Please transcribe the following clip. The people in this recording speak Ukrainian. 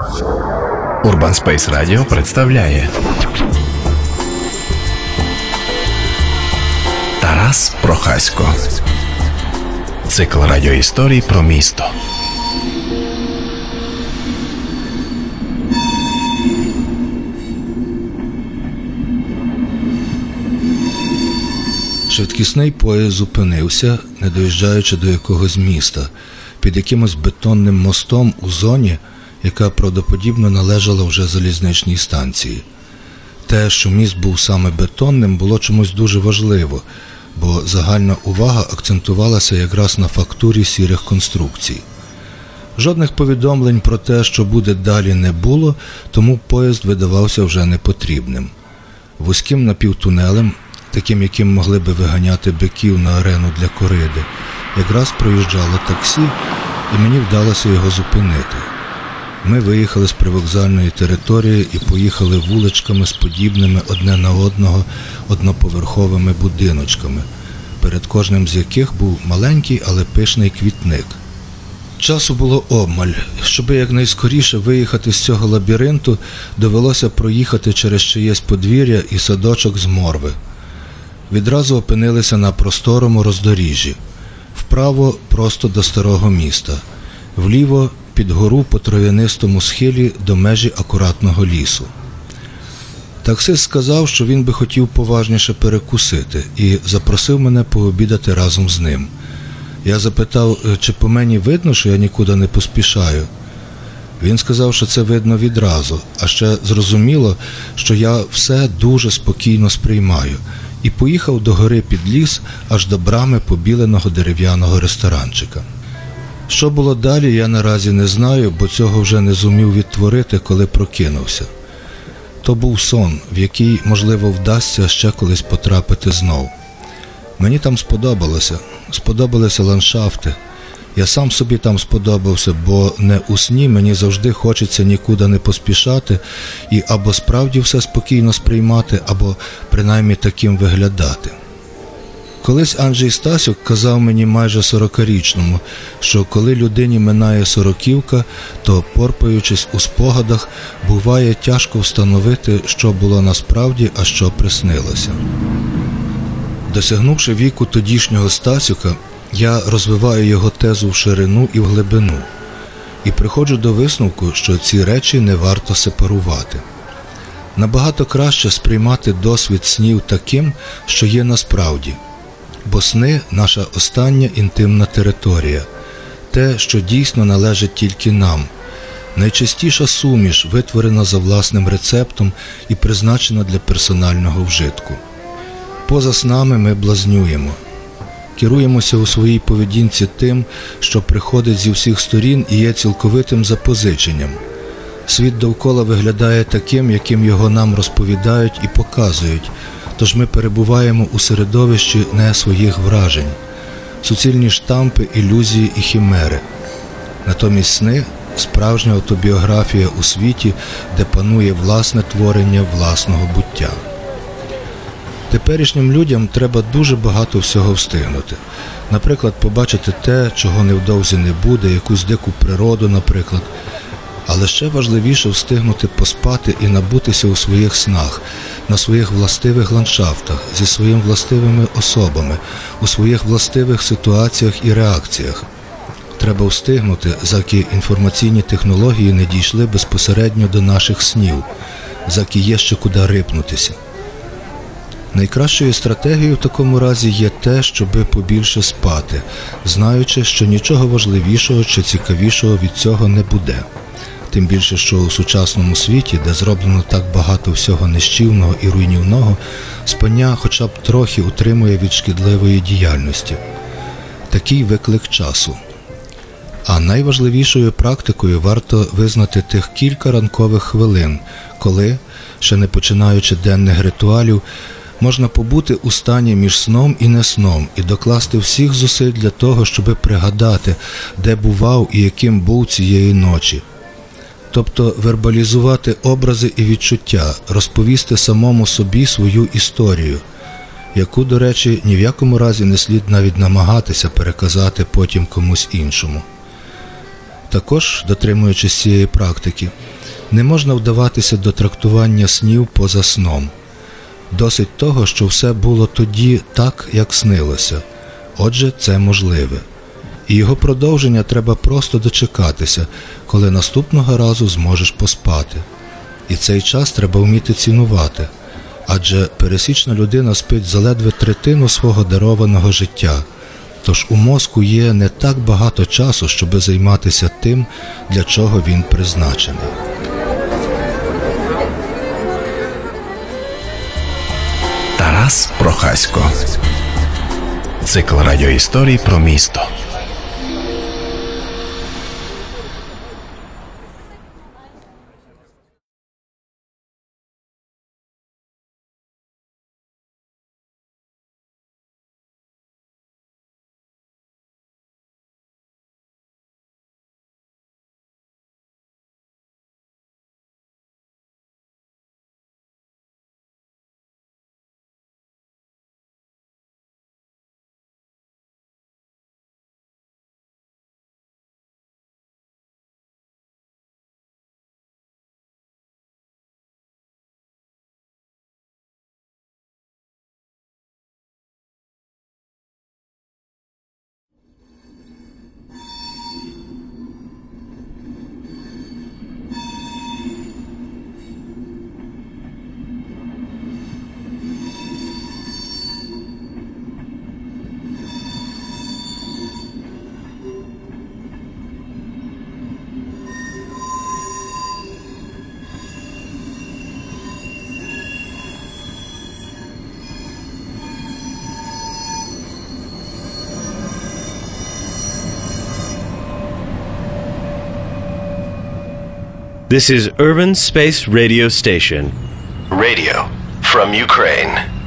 Urban Space Radio представляє Тарас Прохасько. Цикл радіоісторій про місто. Швидкісний поїзд зупинився, не доїжджаючи до якогось міста, під якимось бетонним мостом у зоні, яка правдоподібно належала вже залізничній станції. Те, що міст був саме бетонним, було чомусь дуже важливо, бо загальна увага акцентувалася якраз на фактурі сірих конструкцій. Жодних повідомлень про те, що буде далі, не було, тому поїзд видавався вже непотрібним. Вузьким напівтунелем, таким, яким могли би виганяти биків на арену для кориди, якраз проїжджало таксі, і мені вдалося його зупинити. Ми виїхали з привокзальної території і поїхали вуличками з подібними одне на одного одноповерховими будиночками, перед кожним з яких був маленький, але пишний квітник. Часу було обмаль. Щоби якнайскоріше виїхати з цього лабіринту, довелося проїхати через чиєсь подвір'я і садочок з морви. Відразу опинилися на просторому роздоріжжі, вправо просто до старого міста, вліво під гору по троянистому схилі до межі акуратного лісу. Таксист сказав, що він би хотів поважніше перекусити, і запросив мене пообідати разом з ним. Я запитав, чи по мені видно, що я нікуди не поспішаю. Він сказав, що це видно відразу, а ще зрозуміло, що я все дуже спокійно сприймаю, і поїхав до гори під ліс аж до брами побіленого дерев'яного ресторанчика. Що було далі, я наразі не знаю, бо цього вже не зумів відтворити, коли прокинувся. То був сон, в який, можливо, вдасться ще колись потрапити знов. Мені там сподобалося, сподобалися ландшафти. Я сам собі там сподобався, бо не у сні мені завжди хочеться нікуди не поспішати і або справді все спокійно сприймати, або принаймні таким виглядати. Колись Анджей Стасюк казав мені майже сорокарічному, що коли людині минає сороківка, то, порпаючись у спогадах, буває тяжко встановити, що було насправді, а що приснилося. Досягнувши віку тодішнього Стасюка, я розвиваю його тезу в ширину і в глибину, і приходжу до висновку, що ці речі не варто сепарувати. Набагато краще сприймати досвід снів таким, що є насправді, бо сни наша остання інтимна територія, те, що дійсно належить тільки нам, найчастіша суміш, витворена за власним рецептом і призначена для персонального вжитку. Поза снами ми блазнюємо, керуємося у своїй поведінці тим, що приходить зі всіх сторін і є цілковитим запозиченням. Світ довкола виглядає таким, яким його нам розповідають і показують, тож ми перебуваємо у середовищі не своїх вражень, суцільні штампи, ілюзії і хімери. Натомість сни справжня автобіографія у світі, де панує власне творення власного буття. Теперішнім людям треба дуже багато всього встигнути. Наприклад, побачити те, чого невдовзі не буде, якусь дику природу, наприклад. Але ще важливіше встигнути поспати і набутися у своїх снах, на своїх властивих ландшафтах, зі своїми властивими особами, у своїх властивих ситуаціях і реакціях. Треба встигнути, заки інформаційні технології не дійшли безпосередньо до наших снів, заки є ще куди рипнутися. Найкращою стратегією в такому разі є те, щоби побільше спати, знаючи, що нічого важливішого чи цікавішого від цього не буде. Тим більше, що у сучасному світі, де зроблено так багато всього нищівного і руйнівного, спання хоча б трохи утримує від шкідливої діяльності. Такий виклик часу. А найважливішою практикою варто визнати тих кілька ранкових хвилин, коли, ще не починаючи денних ритуалів, можна побути у стані між сном і не сном і докласти всіх зусиль для того, щоби пригадати, де бував і яким був цієї ночі. Тобто вербалізувати образи і відчуття, розповісти самому собі свою історію, яку, до речі, ні в якому разі не слід навіть намагатися переказати потім комусь іншому. Також, дотримуючись цієї практики, не можна вдаватися до трактування снів поза сном. Досить того, що все було тоді так, як снилося. Отже, це можливе. І його продовження треба просто дочекатися, коли наступного разу зможеш поспати. І цей час треба вміти цінувати, адже пересічна людина спить заледве третину свого дарованого життя. Тож у мозку є не так багато часу, щоби займатися тим, для чого він призначений. Тарас Прохасько. Цикл радіоісторій про місто. This is Urban Space Radio Station. Radio from Ukraine.